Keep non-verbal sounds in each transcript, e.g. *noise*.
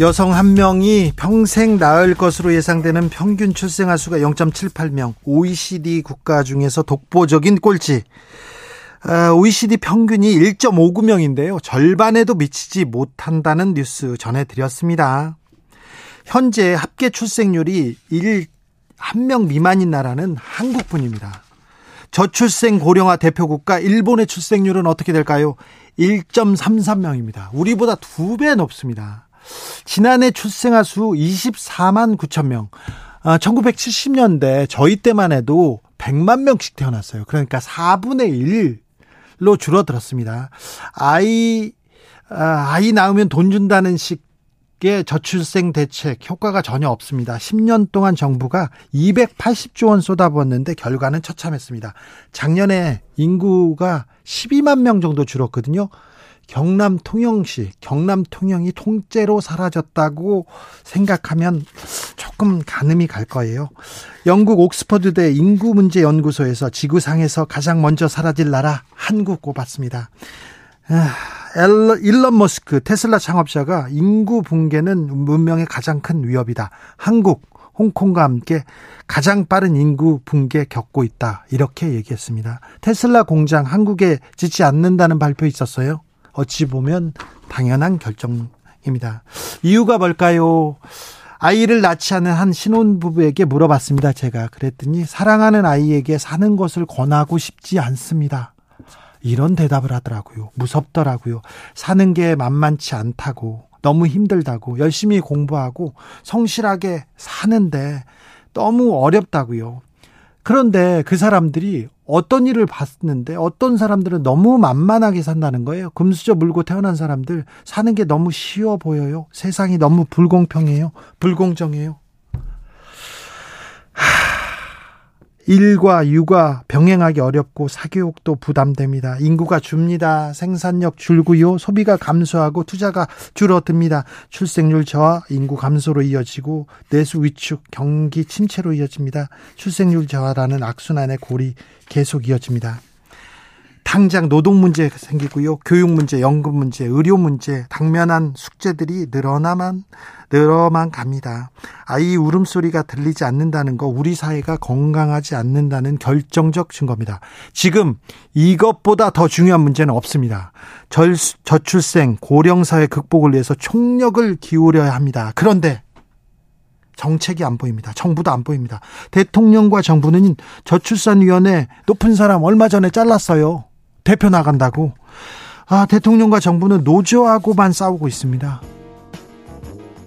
여성 한 명이 평생 낳을 것으로 예상되는 평균 출생아 수가 0.78명, OECD 국가 중에서 독보적인 꼴찌. OECD 평균이 1.59명인데요. 절반에도 미치지 못한다는 뉴스 전해드렸습니다. 현재 합계 출생률이 1, 1명 미만인 나라는 한국뿐입니다. 저출생 고령화 대표 국가 일본의 출생률은 어떻게 될까요? 1.33명입니다. 우리보다 두 배 높습니다. 지난해 출생아 수 24만 9천 명. 1970년대 저희 때만 해도 100만 명씩 태어났어요. 그러니까 4분의 1로 줄어들었습니다. 아이 아, 아이 낳으면 돈 준다는 식의 저출생 대책 효과가 전혀 없습니다. 10년 동안 정부가 280조 원 쏟아부었는데 결과는 처참했습니다. 작년에 인구가 12만 명 정도 줄었거든요. 경남 통영시, 경남 통영이 통째로 사라졌다고 생각하면 조금 가늠이 갈 거예요. 영국 옥스퍼드대 인구 문제 연구소에서 지구상에서 가장 먼저 사라질 나라 한국 꼽았습니다. 아, 일론 머스크 테슬라 창업자가 인구 붕괴는 문명의 가장 큰 위협이다. 한국, 홍콩과 함께 가장 빠른 인구 붕괴 겪고 있다. 이렇게 얘기했습니다. 테슬라 공장 한국에 짓지 않는다는 발표 있었어요. 어찌 보면 당연한 결정입니다. 이유가 뭘까요? 아이를 낳지 않은 한 신혼부부에게 물어봤습니다. 제가 그랬더니 사랑하는 아이에게 사는 것을 권하고 싶지 않습니다. 이런 대답을 하더라고요. 무섭더라고요. 사는 게 만만치 않다고 너무 힘들다고 열심히 공부하고 성실하게 사는데 너무 어렵다고요. 그런데 그 사람들이 어떤 일을 봤는데 어떤 사람들은 너무 만만하게 산다는 거예요. 금수저 물고 태어난 사람들 사는 게 너무 쉬워 보여요. 세상이 너무 불공평해요. 불공정해요. 일과 육아 병행하기 어렵고 사교육도 부담됩니다. 인구가 줍니다. 생산력 줄고요. 소비가 감소하고 투자가 줄어듭니다. 출생률 저하, 인구 감소로 이어지고 내수 위축, 경기 침체로 이어집니다. 출생률 저하라는 악순환의 골이 계속 이어집니다. 당장 노동 문제 생기고요. 교육 문제, 연금 문제, 의료 문제, 당면한 숙제들이 늘어나만 늘어만 갑니다. 아이 울음소리가 들리지 않는다는 거 우리 사회가 건강하지 않는다는 결정적 증거입니다. 지금 이것보다 더 중요한 문제는 없습니다. 절, 저출생, 고령사회 극복을 위해서 총력을 기울여야 합니다. 그런데 정책이 안 보입니다. 정부도 안 보입니다. 대통령과 정부는 저출산위원회 높은 사람 얼마 전에 잘랐어요. 대표 나간다고. 아, 대통령과 정부는 노조하고만 싸우고 있습니다.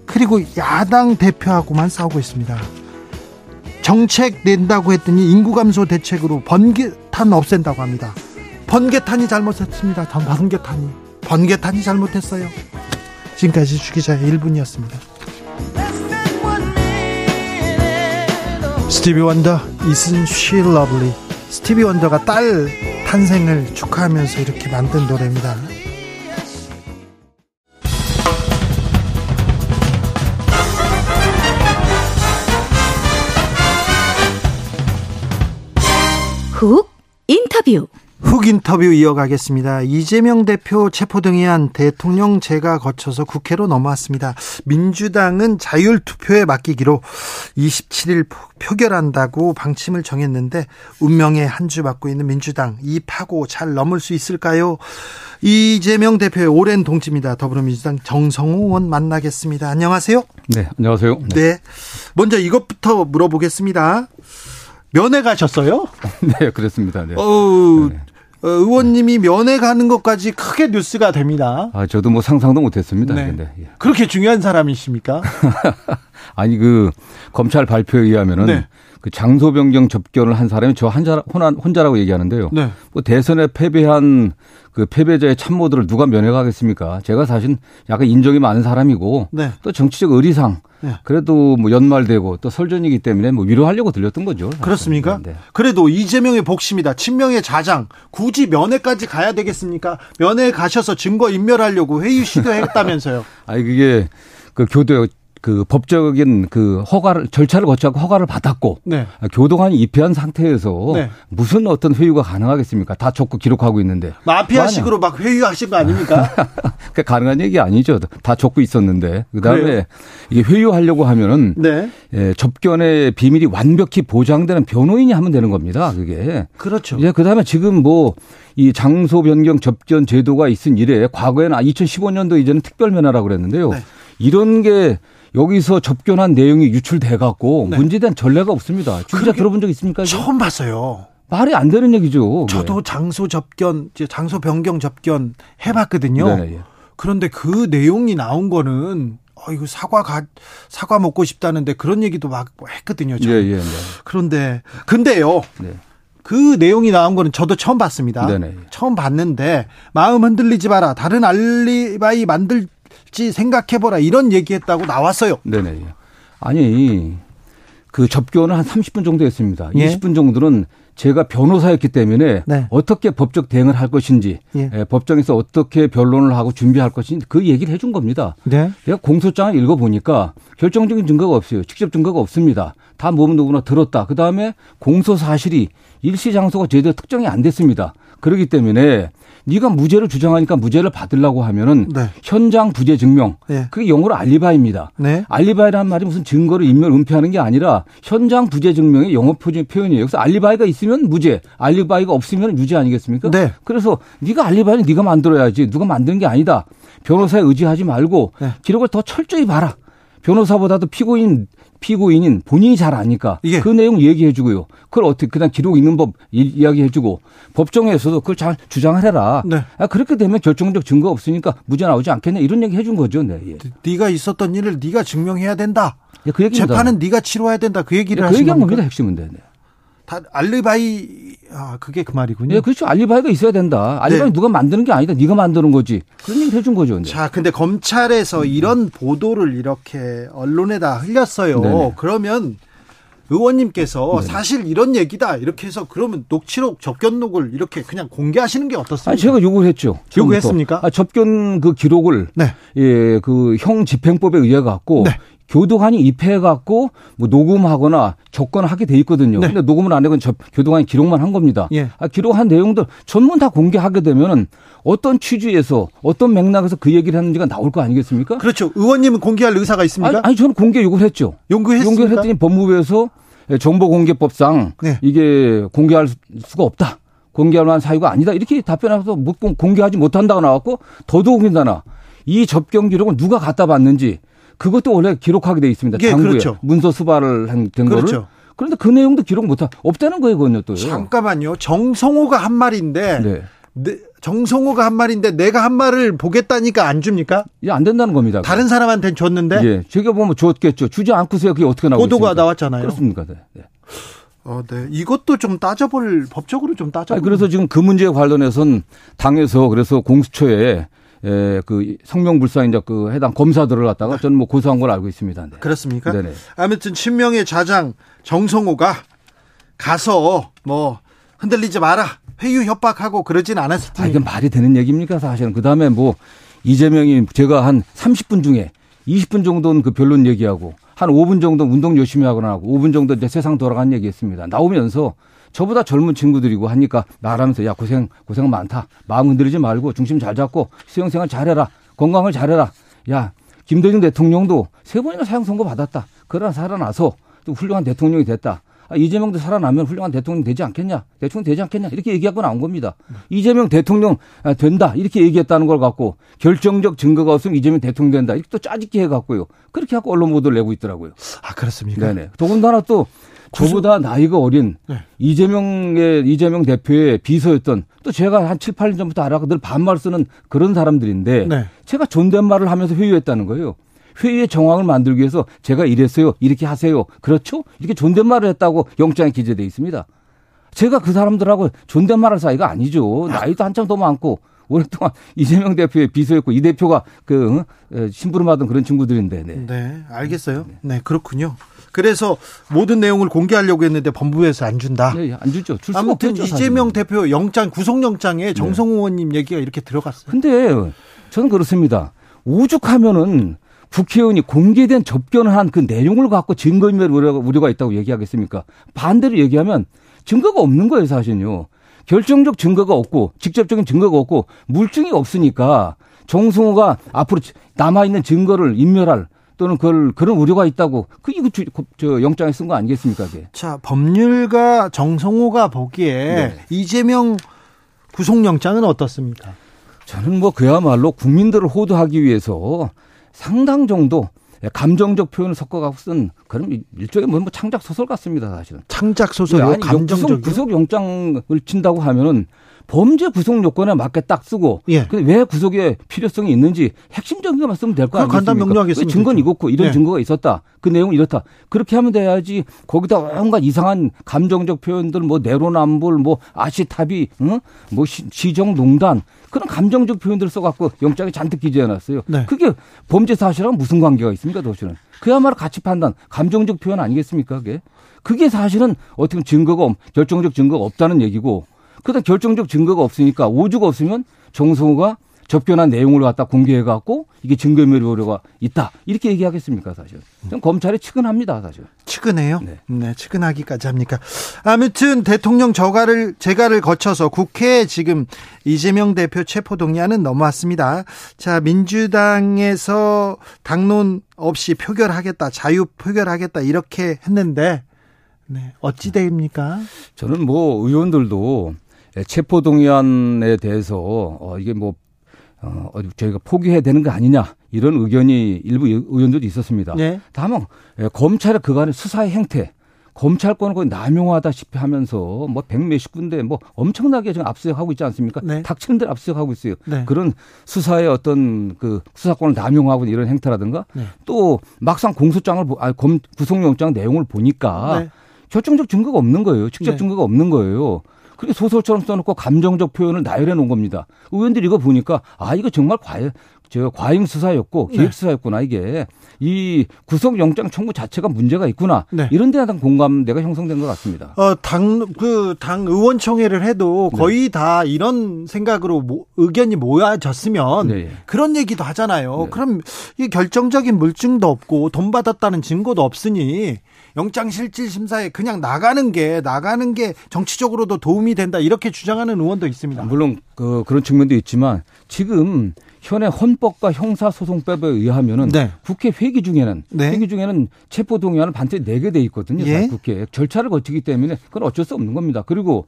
그리고 야당 대표하고만 싸우고 있습니다. 정책 낸다고 했더니 인구 감소 대책으로 번개탄 없앤다고 합니다. 번개탄이 잘못했습니다. 번개탄이. 번개탄이 잘못했어요. 지금까지 주기자의 1분이었습니다. 스티비 원더, Isn't She Lovely? 스티비 원더가 딸 탄생을 축하하면서 이렇게 만든 노래입니다. 훅 인터뷰 훅 인터뷰 이어가겠습니다. 이재명 대표 체포 등의안 대통령 제가 거쳐서 국회로 넘어왔습니다. 민주당은 자율 투표에 맡기기로 27일 표결한다고 방침을 정했는데 운명의 한 주 맞고 있는 민주당 이 파고 잘 넘을 수 있을까요? 이재명 대표의 오랜 동지입니다. 더불어민주당 정성호 의원 만나겠습니다. 안녕하세요. 네, 안녕하세요. 네. 먼저 이것부터 물어보겠습니다. 면회 가셨어요? *laughs* 네, 그렇습니다. 네. 어우, 네. 어, 의원님이 면회 가는 것까지 크게 뉴스가 됩니다. 아, 저도 뭐 상상도 못했습니다. 네. 근데. 예. 그렇게 중요한 사람이십니까? *laughs* 아니 그 검찰 발표에 의하면은 네. 그 장소 변경 접견을 한 사람이 저 한자 혼자라고 얘기하는데요. 네. 뭐 대선에 패배한 그 패배자의 참모들을 누가 면회가겠습니까? 제가 사실 약간 인정이 많은 사람이고 네. 또 정치적 의리상 네. 그래도 뭐 연말되고 또 설전이기 때문에 뭐 위로하려고 들렸던 거죠. 그렇습니까? 네. 그래도 이재명의 복심이다. 친명의 자장. 굳이 면회까지 가야 되겠습니까? 면회 가셔서 증거 인멸하려고 회유 시도했다면서요. *laughs* 아니 그게 그 교도 그 법적인 그 허가를 절차를 거쳐고 허가를 받았고 네. 교도관이 입회한 상태에서 네. 무슨 어떤 회유가 가능하겠습니까? 다 적고 기록하고 있는데 마피아식으로 막 회유하신 거 아닙니까? *laughs* 그 가능한 얘기 아니죠. 다 적고 있었는데 그다음에 그래요? 이게 회유하려고 하면은 네. 예, 접견의 비밀이 완벽히 보장되는 변호인이 하면 되는 겁니다. 그게 그렇죠. 예, 그다음에 지금 뭐 이 장소 변경 접견 제도가 있은 이래 과거에는 2015년도 아, 이제는 특별 면허라고 그랬는데요. 네. 이런 게 여기서 접견한 내용이 유출돼 갖고 네. 문제된 전례가 없습니다. 진짜 들어본 적 있습니까? 이거? 처음 봤어요. 말이 안 되는 얘기죠. 저도 네. 장소 접견, 장소 변경 접견 해봤거든요. 네, 네. 그런데 그 내용이 나온 거는 어 이거 사과 가 사과 먹고 싶다는데 그런 얘기도 막 했거든요. 저. 예, 예, 네. 그런데 근데요. 네. 그 내용이 나온 거는 저도 처음 봤습니다. 네네. 처음 봤는데 마음 흔들리지 마라. 다른 알리바이 만들 지 생각해보라 이런 얘기했다고 나왔어요. 네네. 아니 그 접견은 한 30분 정도 했습니다. 예? 20분 정도는 제가 변호사였기 때문에 네. 어떻게 법적 대응을 할 것인지 예. 예, 법정에서 어떻게 변론을 하고 준비할 것인지 그 얘기를 해준 겁니다. 네. 제가 공소장을 읽어보니까 결정적인 증거가 없어요. 직접 증거가 없습니다. 다 몸은 누구나 들었다. 그 다음에 공소 사실이 일시 장소가 제대로 특정이 안 됐습니다. 그렇기 때문에 네가 무죄를 주장하니까 무죄를 받으려고 하면은 네. 현장 부재 증명. 네. 그게 영어로 알리바이입니다. 네. 알리바이라는 말이 무슨 증거를 인멸 은폐하는 게 아니라 현장 부재 증명의 영어 표현이에요. 그래서 알리바이가 있으면 무죄, 알리바이가 없으면 유죄 아니겠습니까? 네. 그래서 네가 알리바이는 네가 만들어야지 누가 만드는 게 아니다. 변호사에 의지하지 말고 네. 기록을 더 철저히 봐라. 변호사보다도 피고인 피고인인 본인이 잘 아니까 예. 그 내용 얘기해 주고요. 그걸 어떻게 그냥 기록 있는 법 이야기해 주고 법정에서도 그걸 잘 주장을 해라. 네. 아, 그렇게 되면 결정적 증거 없으니까 무죄 나오지 않겠냐 이런 얘기 해준 거죠. 네. 예. 네가 있었던 일을 네가 증명해야 된다. 예, 그 얘기입니다. 재판은 네가 치러야 된다. 그 얘기를 예, 그 얘기한 겁니다. 핵심은 네. 다 알리바이 아 그게 그 말이군요. 예, 그렇죠. 알리바이가 있어야 된다. 알리바이 네. 누가 만드는 게 아니다. 네가 만드는 거지. 그런 얘기 해준 거죠. 네. 자, 근데 검찰에서 이런 보도를 이렇게 언론에다 흘렸어요. 네네. 그러면 의원님께서 네 사실 이런 얘기다 이렇게 해서 그러면 녹취록 접견록을 이렇게 그냥 공개하시는 게 어떻습니까? 아니, 제가 요구를 했죠. 요구했습니까? 아, 접견 그 기록을 네. 예, 그 형 집행법에 의해 갖고 네. 교도관이 입회해 갖고 뭐 녹음하거나 접근하게 돼 있거든요. 네. 근데 녹음을 안 하고 저 교도관이 기록만 한 겁니다. 예. 아, 기록한 내용들 전문 다 공개하게 되면은 어떤 취지에서 어떤 맥락에서 그 얘기를 했는지가 나올 거 아니겠습니까? 그렇죠. 의원님은 공개할 의사가 있습니까? 아니, 아니 저는 공개 요구를 했죠. 연구했습니까? 연구를 했더니 법무부에서 정보공개법상 네. 이게 공개할 수가 없다. 공개할 만한 사유가 아니다. 이렇게 답변해서 공개하지 못한다고 나왔고 더더욱이나 이 접경 기록은 누가 갖다 봤는지 그것도 원래 기록하게 돼 있습니다. 예, 장부에 그렇죠. 문서 수발을 한 된 그렇죠. 거를. 그런데 그 내용도 기록 못하 없다는 거예요, 그건요 또. 잠깐만요. 정성호가 한 말인데 네. 네, 정성호가 한 말인데 내가 한 말을 보겠다니까 안 줍니까? 예, 안 된다는 겁니다. 다른 사람한테는 줬는데? 예, 제가 보면 줬겠죠. 주지 않고서야 그게 어떻게 나오고 보도가 나왔잖아요. 그렇습니까? 네. 네. 어, 네. 이것도 좀 따져볼 법적으로 좀 따져. 그래서 지금 그 문제에 관련해서는 당에서 그래서 공수처에 에, 그 성명불상 이제 그 해당 검사들을 갖다가 네. 저는 뭐 고소한 걸 알고 있습니다. 네. 그렇습니까? 네네. 아무튼 친명의 자장 정성호가 가서 뭐 흔들리지 마라 회유 협박하고 그러진 않았을 텐데. 아, 이건 말이 되는 얘기입니까 사실은. 그 다음에 뭐 이재명이 제가 한 30분 중에 20분 정도는 그 변론 얘기하고 한 5분 정도 운동 열심히 하거나 하고 5분 정도 이제 세상 돌아간 얘기했습니다. 나오면서 저보다 젊은 친구들이고 하니까 말하면서 야 고생 고생 많다. 마음 흔들리지 말고 중심 잘 잡고 수영생활 잘해라. 건강을 잘해라. 야 김대중 대통령도 세 번이나 사형 선고 받았다. 그러나 살아나서 또 훌륭한 대통령이 됐다. 아, 이재명도 살아나면 훌륭한 대통령 되지 않겠냐? 대통령 되지 않겠냐? 이렇게 얘기하고 나온 겁니다. 이재명 대통령 아, 된다. 이렇게 얘기했다는 걸 갖고 결정적 증거가 없으면 이재명 대통령 된다. 이렇게 또 짜집기 해갖고요. 그렇게 하고 언론 보도를 내고 있더라고요. 아, 그렇습니까? 네네. 더군다나 또 저보다 나이가 어린 네. 이재명의 이재명 대표의 비서였던 또 제가 한 7, 8년 전부터 알아가 늘 반말 쓰는 그런 사람들인데 네. 제가 존댓말을 하면서 회유했다는 거예요. 회의의 정황을 만들기 위해서 제가 이랬어요. 이렇게 하세요. 그렇죠? 이렇게 존댓말을 했다고 영장에 기재돼 있습니다. 제가 그 사람들하고 존댓말할 사이가 아니죠. 나이도 한참 더 많고 오랫동안 *laughs* 이재명 대표의 비서였고 이 대표가 그 심부름하던 그런 친구들인데. 네, 네 알겠어요. 네, 그렇군요. 그래서 모든 내용을 공개하려고 했는데 법무부에서 안 준다. 네, 안 주죠. 줄 아무튼 없겠죠, 이재명 대표 영장 구속영장에 정성호 의원님 얘기가 이렇게 들어갔어요. 근데 저는 그렇습니다. 오죽하면은 국회의원이 공개된 접견을 한 그 내용을 갖고 증거인멸 우려가 있다고 얘기하겠습니까? 반대로 얘기하면 증거가 없는 거예요, 사실은요. 결정적 증거가 없고 직접적인 증거가 없고 물증이 없으니까 정승호가 앞으로 남아있는 증거를 인멸할 또는 그걸 그런 우려가 있다고 그 이거 저 영장에 쓴 거 아니겠습니까? 그게. 자 법률가 정성호가 보기에 네. 이재명 구속영장은 어떻습니까? 저는 뭐 그야말로 국민들을 호도하기 위해서 상당 정도 감정적 표현을 섞어가고 쓴 그런 일종의 뭐, 뭐 창작 소설 같습니다 사실은. 창작 소설이요? 네, 감정적 구속 영장을 친다고 하면은 범죄 구속 요건에 맞게 딱 쓰고 예. 근데 왜 구속의 필요성이 있는지 핵심적인 것만 쓰면 될 거 아니겠습니까? 간단 명료하겠습니다. 증거는 이렇고 이런 예. 증거가 있었다. 그 내용은 이렇다. 그렇게 하면 돼야지 거기다 온갖 이상한 감정적 표현들 뭐 내로남불 뭐 아시타비 응? 뭐 시, 정농단 그런 감정적 표현들을 써갖고 영장에 잔뜩 기재해놨어요. 네. 그게 범죄 사실하고 무슨 관계가 있습니까, 도시는? 그야말로 가치 판단, 감정적 표현 아니겠습니까, 그게? 그게 사실은 어떻게 보면 증거가, 결정적 증거가 없다는 얘기고 그다음 결정적 증거가 없으니까 오주가 없으면 정성호가 접견한 내용을 갖다 공개해 갖고 이게 증거인멸 우려가 있다 이렇게 얘기하겠습니까 사실? 좀 검찰이 측은합니다 사실. 측은해요? 네. 네, 측은하기까지 합니까? 아무튼 대통령 저가를 재가를 거쳐서 국회에 지금 이재명 대표 체포 동의안은 넘어왔습니다. 자 민주당에서 당론 없이 표결하겠다, 자유 표결하겠다 이렇게 했는데 네, 어찌 됩니까? 저는 뭐 의원들도 예, 체포 동의안에 대해서 어 이게 뭐 어, 저희가 포기해야 되는 거 아니냐 이런 의견이 일부 의원들도 있었습니다. 네. 다만 예, 검찰의 그간의 수사의 행태, 검찰권을 거의 남용하다시피 하면서 뭐 백 몇십 군데 뭐 엄청나게 지금 압수수색하고 있지 않습니까? 네. 닥치는 대로 압수수색하고 있어요. 네. 그런 수사의 어떤 그 수사권을 남용하고 이런 행태라든가 네. 또 막상 공소장을 아, 검 구속영장 내용을 보니까 네. 결정적 증거가 없는 거예요. 직접 네. 증거가 없는 거예요. 그렇게 소설처럼 써놓고 감정적 표현을 나열해 놓은 겁니다. 의원들이 이거 보니까 아 이거 정말 과연 저 과잉 수사였고 기획 네. 수사였구나 이게 이 구속 영장 청구 자체가 문제가 있구나 네. 이런 데에 대한 공감대가 형성된 것 같습니다. 어당 그당 의원총회를 해도 네. 거의 네. 다 이런 생각으로 모, 의견이 모아졌으면 네. 그런 얘기도 하잖아요. 네. 그럼 이 결정적인 물증도 없고 돈 받았다는 증거도 없으니 영장실질심사에 그냥 나가는 게 나가는 게 정치적으로도 도움이 된다 이렇게 주장하는 의원도 있습니다. 물론 그 그런 측면도 있지만 지금 현행 헌법과 형사소송법에 의하면은 네. 국회 회기 중에는 네. 회기 중에는 체포 동의안을 반드시 내게 돼 있거든요. 예? 국회 절차를 거치기 때문에 그건 어쩔 수 없는 겁니다. 그리고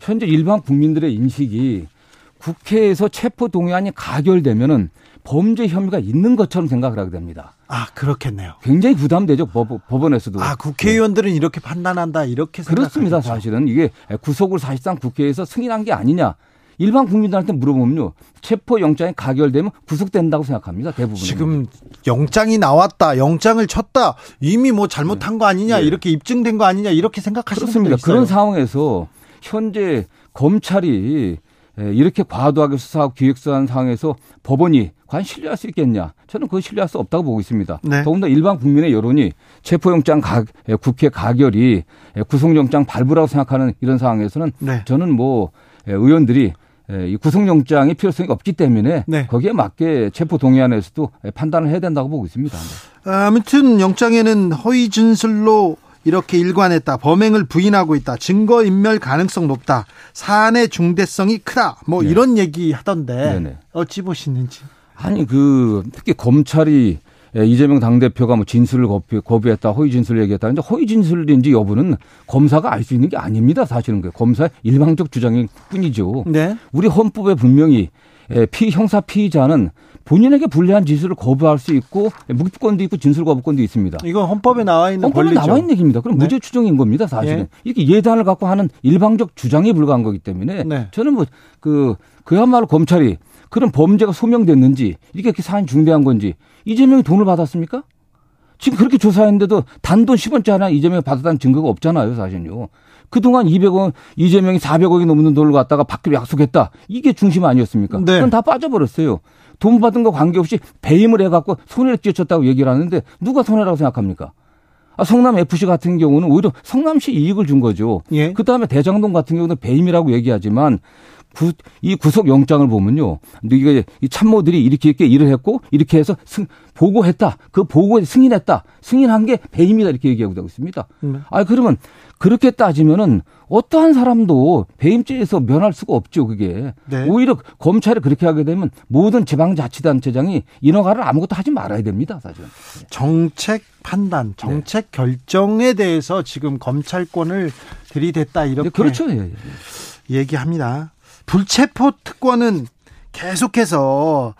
현재 일반 국민들의 인식이 국회에서 체포 동의안이 가결되면은 범죄 혐의가 있는 것처럼 생각을 하게 됩니다. 아, 그렇겠네요. 굉장히 부담되죠. 법, 원에서도 아, 국회의원들은 네. 이렇게 판단한다. 이렇게 그렇습니다. 사실은 이게 구속을 사실상 국회에서 승인한 게 아니냐. 일반 국민들한테 물어보면요. 체포 영장이 가결되면 구속된다고 생각합니다. 대부분. 지금 영장이 나왔다. 영장을 쳤다. 이미 뭐 잘못한 거 아니냐. 네. 이렇게 입증된 거 아니냐. 이렇게 생각하시는 분들 있어요. 그런 상황에서 현재 검찰이 이렇게 과도하게 수사하고 기획수사한 상황에서 법원이 과연 신뢰할 수 있겠냐? 저는 그거 신뢰할 수 없다고 보고 있습니다. 네. 더군다나 일반 국민의 여론이 체포영장 가, 국회 가결이 구속영장 발부라고 생각하는 이런 상황에서는 네. 저는 뭐 의원들이 이 구속영장의 필요성이 없기 때문에 네. 거기에 맞게 체포 동의안에서도 판단을 해야 된다고 보고 있습니다. 아무튼 영장에는 허위 진술로 이렇게 일관했다. 범행을 부인하고 있다. 증거 인멸 가능성 높다. 사안의 중대성이 크다. 뭐 네. 이런 얘기 하던데 네네. 어찌 보시는지. 아니 그 특히 검찰이 이재명 당대표가 뭐 진술을 거부, 했다 허위 진술을 얘기했다. 근데 허위 진술인지 여부는 검사가 알 수 있는 게 아닙니다. 사실은 그 검사의 일방적 주장일 뿐이죠. 네. 우리 헌법에 분명히 피 형사 피의자는 본인에게 불리한 지수를 거부할 수 있고 묵비권도 있고 진술 거부권도 있습니다. 이건 헌법에 나와 있는 헌법에 권리죠. 나와 있는 얘기입니다. 그럼 네. 무죄 추정인 겁니다, 사실은. 예. 이렇게 예단을 갖고 하는 일방적 주장에 불과한 거기 때문에 네. 저는 뭐 그 그야말로 검찰이 그런 범죄가 소명됐는지 이렇게 사안이 중대한 건지 이재명이 돈을 받았습니까? 지금 그렇게 조사했는데도 단돈 10원짜리 하나 이재명이 받았다는 증거가 없잖아요, 사실은요. 그동안 200원, 이재명이 400억이 넘는 돈을 갖다가 받기로 약속했다. 이게 중심 아니었습니까? 네. 그건 다 빠져버렸어요. 돈 받은 거 관계없이 배임을 해갖고 손해를 끼쳤다고 얘기를 하는데 누가 손해라고 생각합니까? 아, 성남 FC 같은 경우는 오히려 성남시 이익을 준 거죠. 예. 그 다음에 대장동 같은 경우는 배임이라고 얘기하지만 구, 이 구속 영장을 보면요. 이게 이 참모들이 이렇게 이렇게 일을 했고 이렇게 해서 승, 보고했다. 그 보고에 승인했다. 승인한 게 배임이다 이렇게 얘기하고 있습니다. 음. 아 그러면 그렇게 따지면은 어떠한 사람도 배임죄에서 면할 수가 없죠. 그게 네. 오히려 검찰이 그렇게 하게 되면 모든 지방자치단체장이 인허가를 아무것도 하지 말아야 됩니다. 사실. 정책 판단, 정책 네. 결정에 대해서 지금 검찰권을 들이댔다 이렇게. 네, 그렇죠. 예, 예. 얘기합니다. 불체포 특권은 계속해서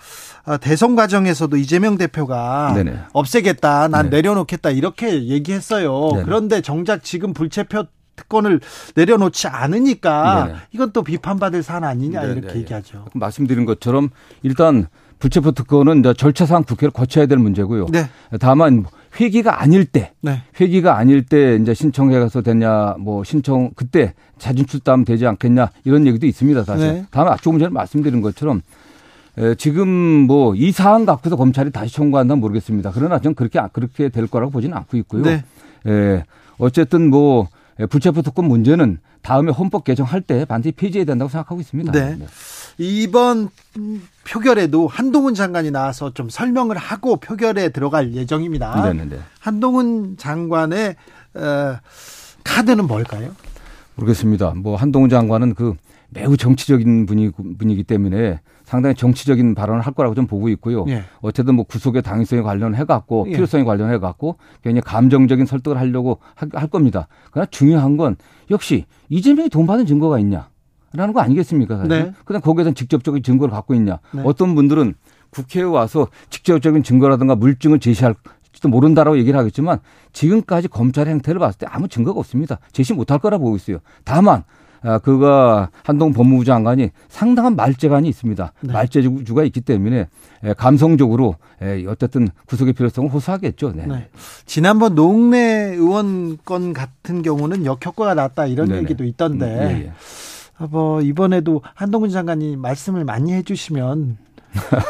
어, 대선 과정에서도 이재명 대표가 네네. 없애겠다, 난 네. 내려놓겠다 이렇게 얘기했어요. 네네. 그런데 정작 지금 불체포 특권을 내려놓지 않으니까 네네. 이건 또 비판받을 사안 아니냐 이렇게 얘기하죠. 말씀드린 것처럼 일단 불체포 특권은 절차상 국회를 거쳐야 될 문제고요. 네. 다만 회기가 아닐 때, 네. 회기가 아닐 때 이제 신청해 가서 되냐, 뭐 신청 그때 자진 출두하면 되지 않겠냐 이런 얘기도 있습니다. 사실. 네. 다음에 조금 전에 말씀드린 것처럼 에, 지금 뭐 이 사안 갖고서 검찰이 다시 청구한다면 모르겠습니다. 그러나 저는 그렇게 그렇게 될 거라고 보지는 않고 있고요. 네. 에, 어쨌든 뭐 불체포 특권 문제는 다음에 헌법 개정할 때 반드시 폐지해야 된다고 생각하고 있습니다. 네. 네. 이번 표결에도 한동훈 장관이 나와서 좀 설명을 하고 표결에 들어갈 예정입니다. 네네네. 네, 네. 한동훈 장관의 어, 카드는 뭘까요? 모르겠습니다. 뭐 한동훈 장관은 그 매우 정치적인 분이, 분이기 때문에 상당히 정치적인 발언을 할 거라고 좀 보고 있고요. 예. 어쨌든 뭐 구속의 당위성에 관련해 갖고 예. 필요성에 관련해 갖고 굉장히 감정적인 설득을 하려고 할 겁니다. 그러나 중요한 건 역시 이재명이 돈 받은 증거가 있냐. 라는 거 아니겠습니까? 사실. 네. 그다음 거기에서 직접적인 증거를 갖고 있냐. 네. 어떤 분들은 국회에 와서 직접적인 증거라든가 물증을 제시할 지도 모른다라고 얘기를 하겠지만 지금까지 검찰 행태를 봤을 때 아무 증거가 없습니다. 제시 못할 거라 보고 있어요. 다만 아, 그가 한동 법무부 장관이 상당한 말재간이 있습니다. 네. 말재주가 있기 때문에 감성적으로 어쨌든 구속의 필요성을 호소하겠죠. 네. 네. 지난번 노웅래 의원 건 같은 경우는 역효과가 났다 이런 네네. 얘기도 있던데 음, 예, 예. 아, 뭐 이번에도 한동훈 장관이 말씀을 많이 해주시면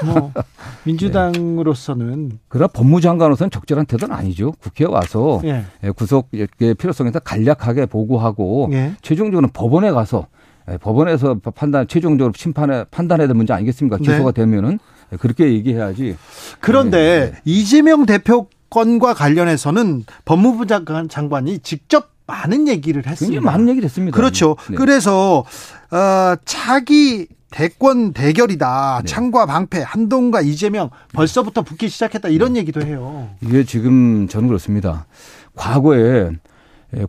뭐 *laughs* 민주당으로서는 그러나 법무장관으로서는 적절한 태도는 아니죠. 국회에 와서 예. 예 구속의 필요성에 서 간략하게 보고하고 예. 최종적으로 법원에 가서 예, 법원에서 판단 최종적으로 심판에 판단해야 될 문제 아니겠습니까? 네. 기소가 네. 되면은 그렇게 얘기해야지. 그런데 네. 이재명 대표 건과 관련해서는 법무부 장관이 직접 많은 얘기를 했습니다. 굉장히 많은 얘기를 했습니다. 그렇죠. 네. 그래서 어, 차기 대권 대결이다. 네. 창과 방패, 한동과 이재명 벌써부터 붙기 시작했다. 이런 네. 얘기도 해요. 이게 지금 저는 그렇습니다. 과거에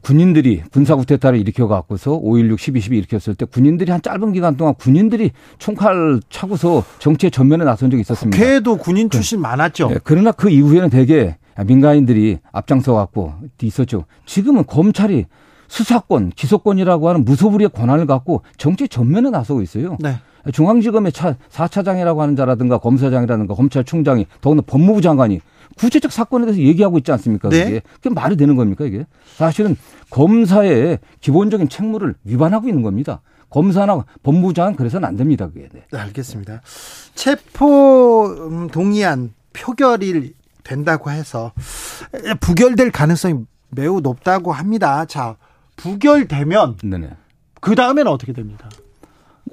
군인들이 군사구태타를 일으켜 갖고서 5.16, 12, 12 일으켰을 때 군인들이 한 짧은 기간 동안 군인들이 총칼 차고서 정치의 전면에 나선 적이 있었습니다. 국회에도 군인 출신 네. 많았죠. 네. 그러나 그 이후에는 대개 민간인들이 앞장서 갖고 있었죠. 지금은 검찰이 수사권, 기소권이라고 하는 무소불위의 권한을 갖고 정치 전면에 나서고 있어요. 네. 중앙지검의 차, 4차장이라고 하는 자라든가 검사장이라든가 검찰총장이 더구나 법무부 장관이 구체적 사건에 대해서 얘기하고 있지 않습니까? 네. 그게 그게 말이 되는 겁니까 이게? 사실은 검사의 기본적인 책무를 위반하고 있는 겁니다. 검사나 법무부장은 그래서는 안 됩니다. 그게. 네. 네, 알겠습니다. 체포 음, 동의안 표결일 된다고 해서 부결될 가능성이 매우 높다고 합니다. 자, 부결되면. 그 다음에는 어떻게 됩니다?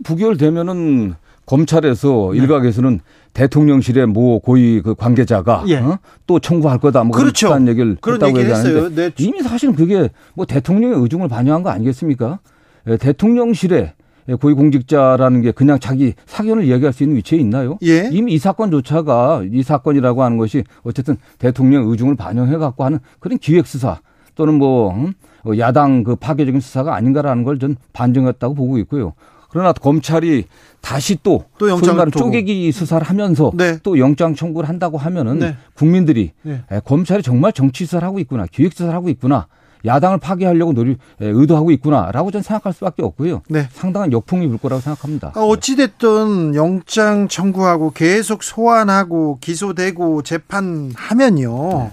부결되면은 검찰에서 네. 일각에서는 대통령실의 모 고위 그 관계자가 예. 어? 또 청구할 거다 뭐 그렇죠. 그런 얘기를 그런 했다고 얘기하는데 네. 이미 사실은 그게 뭐 대통령의 의중을 반영한 거 아니겠습니까? 예, 대통령실의 고위공직자라는 게 그냥 자기 사견을 얘기할 수 있는 위치에 있나요? 예. 이미 이 사건조차가 이 사건이라고 하는 것이 어쨌든 대통령 의중을 반영해 갖고 하는 그런 기획 수사 또는 뭐 음? 야당 그 파괴적인 수사가 아닌가라는 걸 전 반증했다고 보고 있고요. 그러나 검찰이 다시 또, 또 영장 쪼개기 수사를 하면서 네. 또 영장 청구를 한다고 하면은 네. 국민들이 네. 에, 검찰이 정말 정치 수사를 하고 있구나, 기획 수사를 하고 있구나. 야당을 파괴하려고 노리 의도하고 있구나라고 저는 생각할 수밖에 없고요. 네. 상당한 역풍이 불 거라고 생각합니다. 아, 어찌 됐든 영장 청구하고 계속 소환하고 기소되고 재판하면요. 네.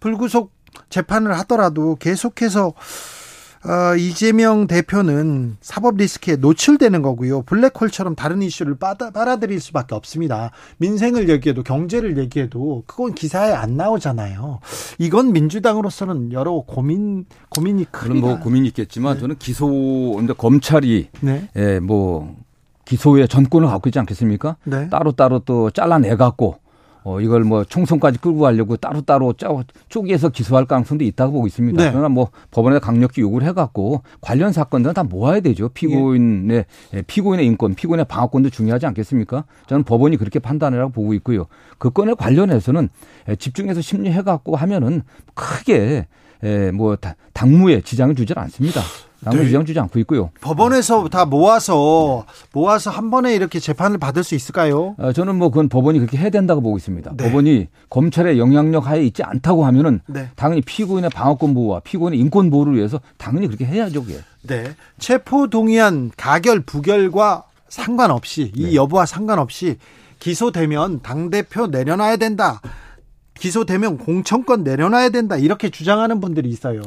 불구속 재판을 하더라도 계속해서 어, 이재명 대표는 사법 리스크에 노출되는 거고요. 블랙홀처럼 다른 이슈를 빨아, 빨아들일 수밖에 없습니다. 민생을 얘기해도 경제를 얘기해도 그건 기사에 안 나오잖아요. 이건 민주당으로서는 여러 고민 고민이 크다. 뭐 고민이 있겠지만 네. 저는 기소 근데 검찰이 네. 예, 뭐 기소의 전권을 갖고 있지 않겠습니까? 네. 따로 따로 또 잘라내 갖고 어, 이걸 뭐 총선까지 끌고 가려고 따로 따로 쪼개서 기소할 가능성도 있다고 보고 있습니다. 네. 그러나 뭐 법원에 강력히 요구를 해갖고 관련 사건들은 다 모아야 되죠. 피고인의, 예. 피고인의 인권, 피고인의 방어권도 중요하지 않겠습니까? 저는 법원이 그렇게 판단이라고 보고 있고요. 그 건에 관련해서는 집중해서 심리해갖고 하면은 크게 예, 뭐 당무에 지장을 주질 않습니다. 아무 네. 지장 주지 않고 있고요. 법원에서 다 모아서 모아서 한 번에 이렇게 재판을 받을 수 있을까요? 어, 저는 뭐 그건 법원이 그렇게 해야 된다고 보고 있습니다. 네. 법원이 검찰의 영향력 하에 있지 않다고 하면은 네. 당연히 피고인의 방어권 보호와 피고인의 인권 보호를 위해서 당연히 그렇게 해야죠. 그게. 네. 체포 동의안 가결 부결과 상관없이 이 네. 여부와 상관없이 기소되면 당 대표 내려놔야 된다. 기소되면 공천권 내려놔야 된다. 이렇게 주장하는 분들이 있어요.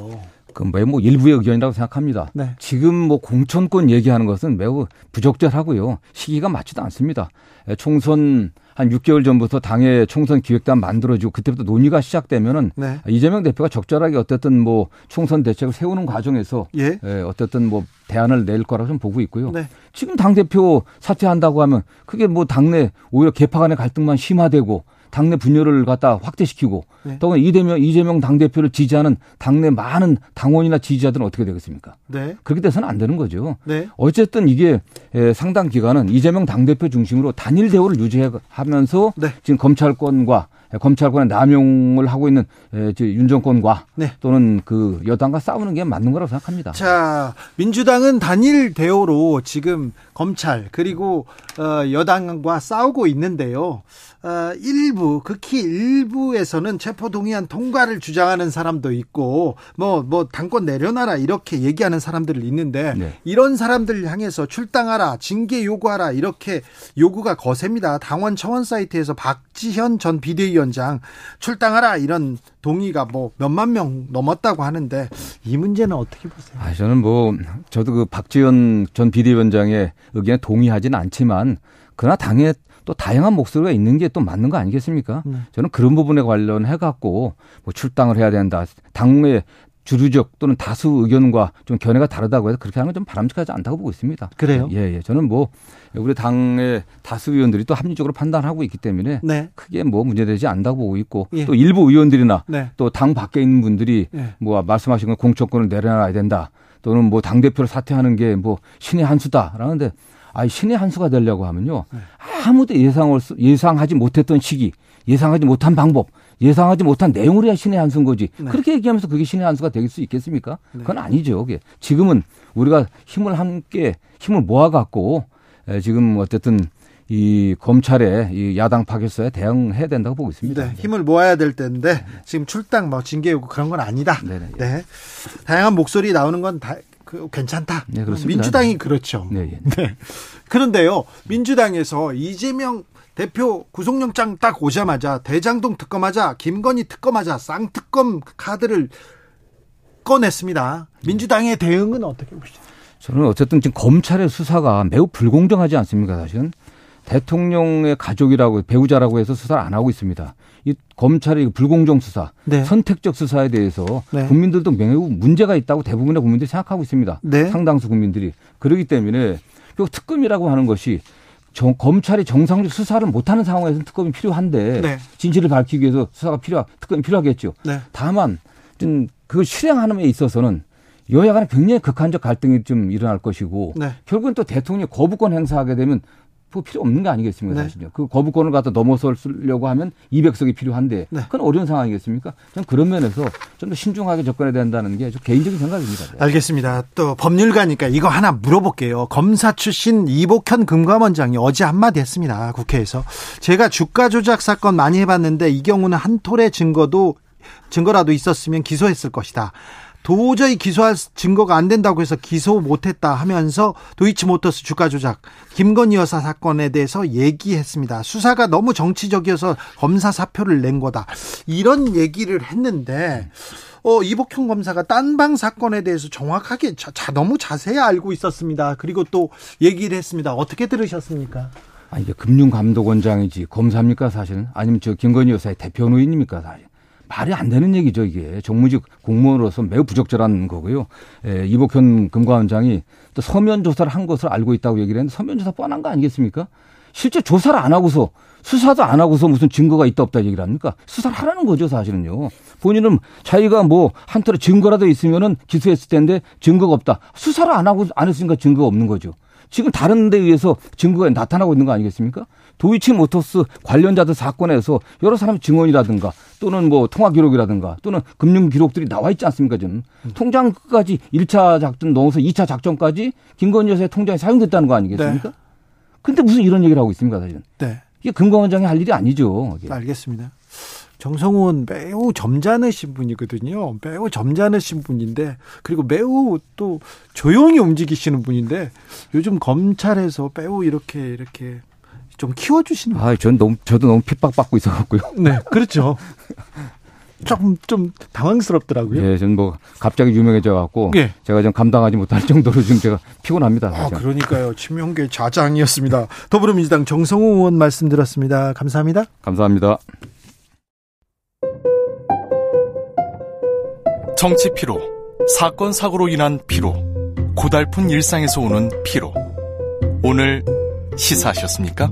그 매우 일부의 의견이라고 생각합니다. 네. 지금 뭐 공천권 얘기하는 것은 매우 부적절하고요. 시기가 맞지도 않습니다. 예, 총선 한 6개월 전부터 당의 총선 기획단 만들어지고 그때부터 논의가 시작되면은 네. 이재명 대표가 적절하게 어쨌든 뭐 총선 대책을 세우는 과정에서 예. 예 어쨌든 뭐 대안을 낼 거라고 좀 보고 있고요. 네. 지금 당 대표 사퇴한다고 하면 그게 뭐 당내 오히려 개파 간의 갈등만 심화되고 당내 분열을 갖다 확대시키고 네. 더구나 이재명 이재명 당 대표를 지지하는 당내 많은 당원이나 지지자들은 어떻게 되겠습니까? 네. 그렇게 돼서는 안 되는 거죠. 네. 어쨌든 이게 상당 기간은 이재명 당 대표 중심으로 단일 대우를 유지하면서 네. 지금 검찰권과 검찰권의 남용을 하고 있는 윤 정권과 네. 또는 그 여당과 싸우는 게 맞는 거라고 생각합니다. 자, 민주당은 단일 대우로 지금 검찰 그리고 어, 여당과 싸우고 있는데요. 어, 일부 극히 일부에서는 체포 동의안 통과를 주장하는 사람도 있고 뭐뭐 뭐 당권 내려놔라 이렇게 얘기하는 사람들이 있는데 네. 이런 사람들 향해서 출당하라 징계 요구하라 이렇게 요구가 거셉니다. 당원 청원 사이트에서 박지현 전 비대위원장 출당하라 이런 동의가 뭐 몇만 명 넘었다고 하는데 이 문제는 어떻게 보세요? 아, 저는 뭐 저도 그 박지현 전 비대위원장의 의견에 동의하지는 않지만 그러나 당에 또 다양한 목소리가 있는 게 또 맞는 거 아니겠습니까? 네. 저는 그런 부분에 관련해 갖고 뭐 출당을 해야 된다. 당의 주류적 또는 다수 의견과 좀 견해가 다르다고 해서 그렇게 하는 건 좀 바람직하지 않다고 보고 있습니다. 그래요? 예, 예. 저는 뭐 우리 당의 다수 의원들이 또 합리적으로 판단하고 있기 때문에 네. 크게 뭐 문제되지 않다고 보고 있고 예. 또 일부 의원들이나 네. 또당 밖에 있는 분들이 예. 뭐 말씀하신 건 공천권을 내려놔야 된다. 또는 뭐 당 대표를 사퇴하는 게 뭐 신의 한 수다라는데 아, 신의 한 수가 되려고 하면요. 네. 아무도 예상을, 예상하지 못했던 시기, 예상하지 못한 방법, 예상하지 못한 내용을 해야 신의 한 수인 거지. 네. 그렇게 얘기하면서 그게 신의 한 수가 될 수 있겠습니까? 네. 그건 아니죠. 그게. 지금은 우리가 힘을 함께, 힘을 모아 갖고 지금 어쨌든 이 검찰의 이 야당 파괴서에 대응해야 된다고 보고 있습니다. 네, 힘을 모아야 될 때인데 지금 출당 뭐 징계 요구 그런 건 아니다. 네네. 네. 다양한 목소리 나오는 건 다 그 괜찮다. 네, 그렇습니다. 민주당이 그렇죠. 네, 예. 네. 그런데요, 민주당에서 이재명 대표 구속영장 딱 오자마자 대장동 특검하자, 김건희 특검하자, 쌍특검 카드를 꺼냈습니다. 민주당의 대응은 어떻게 보시죠? 저는 어쨌든 지금 검찰의 수사가 매우 불공정하지 않습니까, 사실은? 대통령의 가족이라고 배우자라고 해서 수사를 안 하고 있습니다. 이 검찰의 불공정 수사, 네. 선택적 수사에 대해서 네. 국민들도 매우 문제가 있다고 대부분의 국민들이 생각하고 있습니다. 네. 상당수 국민들이 그렇기 때문에 그 특검이라고 하는 것이 정, 검찰이 정상적 수사를 못하는 상황에서는 특검이 필요한데 네. 진실을 밝히기 위해서 수사가 필요 특검이 필요하겠죠. 네. 다만 좀 그걸 실행하는 데 있어서는 여야 간에 굉장히 극한적 갈등이 좀 일어날 것이고 네. 결국은 또 대통령이 거부권 행사하게 되면 그 필요 없는 게 아니겠습니까, 네. 사실요. 그 거부권을 갖다 넘어서려고 하면 200석이 필요한데 네. 그건 어려운 상황이겠습니까? 저는 그런 면에서 좀 더 신중하게 접근해야 된다는 게 개인적인 생각입니다. 알겠습니다. 또 법률가니까 이거 하나 물어볼게요. 검사 출신 이복현 금감원장이 어제 한마디 했습니다. 국회에서. 제가 주가 조작 사건 많이 해봤는데 이 경우는 한 톨의 증거도 증거라도 있었으면 기소했을 것이다. 도저히 기소할 증거가 안 된다고 해서 기소 못했다 하면서 도이치모터스 주가 조작 김건희 여사 사건에 대해서 얘기했습니다. 수사가 너무 정치적이어서 검사 사표를 낸 거다. 이런 얘기를 했는데 어, 이복형 검사가 딴방 사건에 대해서 정확하게 자, 자, 너무 자세히 알고 있었습니다. 그리고 또 얘기를 했습니다. 어떻게 들으셨습니까? 아, 이게 금융감독원장이지 검사입니까 사실은? 아니면 저 김건희 여사의 대표 노인입니까 사실? 말이 안 되는 얘기죠, 이게. 정무직 공무원으로서 매우 부적절한 거고요. 예, 이복현 금감원장이 또 서면 조사를 한 것을 알고 있다고 얘기를 했는데 서면 조사 뻔한 거 아니겠습니까? 실제 조사를 안 하고서 수사도 안 하고서 무슨 증거가 있다 없다 얘기를 합니까? 수사를 하라는 거죠, 사실은요. 본인은 자기가 뭐 한털에 증거라도 있으면은 기소했을 텐데 증거가 없다. 수사를 안 하고 안 했으니까 증거가 없는 거죠. 지금 다른 데 의해서 증거가 나타나고 있는 거 아니겠습니까? 도이치 모터스 관련자들 사건에서 여러 사람의 증언이라든가 또는 뭐 통화 기록이라든가 또는 금융 기록들이 나와 있지 않습니까, 지금. 음. 통장 까지 1차 작전 넣어서 2차 작전까지 김건희 여사의 통장에 사용됐다는 거 아니겠습니까? 네. 근데 무슨 이런 얘기를 하고 있습니까, 사실은. 네. 이게 금감원장이 할 일이 아니죠. 이게. 알겠습니다. 정성훈 매우 점잖으신 분이거든요. 매우 점잖으신 분인데 그리고 매우 또 조용히 움직이시는 분인데 요즘 검찰에서 매우 이렇게 이렇게 좀 키워주시는. 아, 전 너무 저도 너무 핍박받고 있어갖고요. *laughs* 네, 그렇죠. 조금 좀 당황스럽더라고요. 예, 저는 뭐 갑자기 유명해져 갖고 예. 제가 좀 감당하지 못할 정도로 지금 제가 피곤합니다. 아, 그러니까요. 치명계 자장이었습니다. 더불어민주당 정성호 의원 말씀 들었습니다. 감사합니다. 감사합니다. 정치 피로, 사건 사고로 인한 피로, 고달픈 일상에서 오는 피로. 오늘 시사하셨습니까?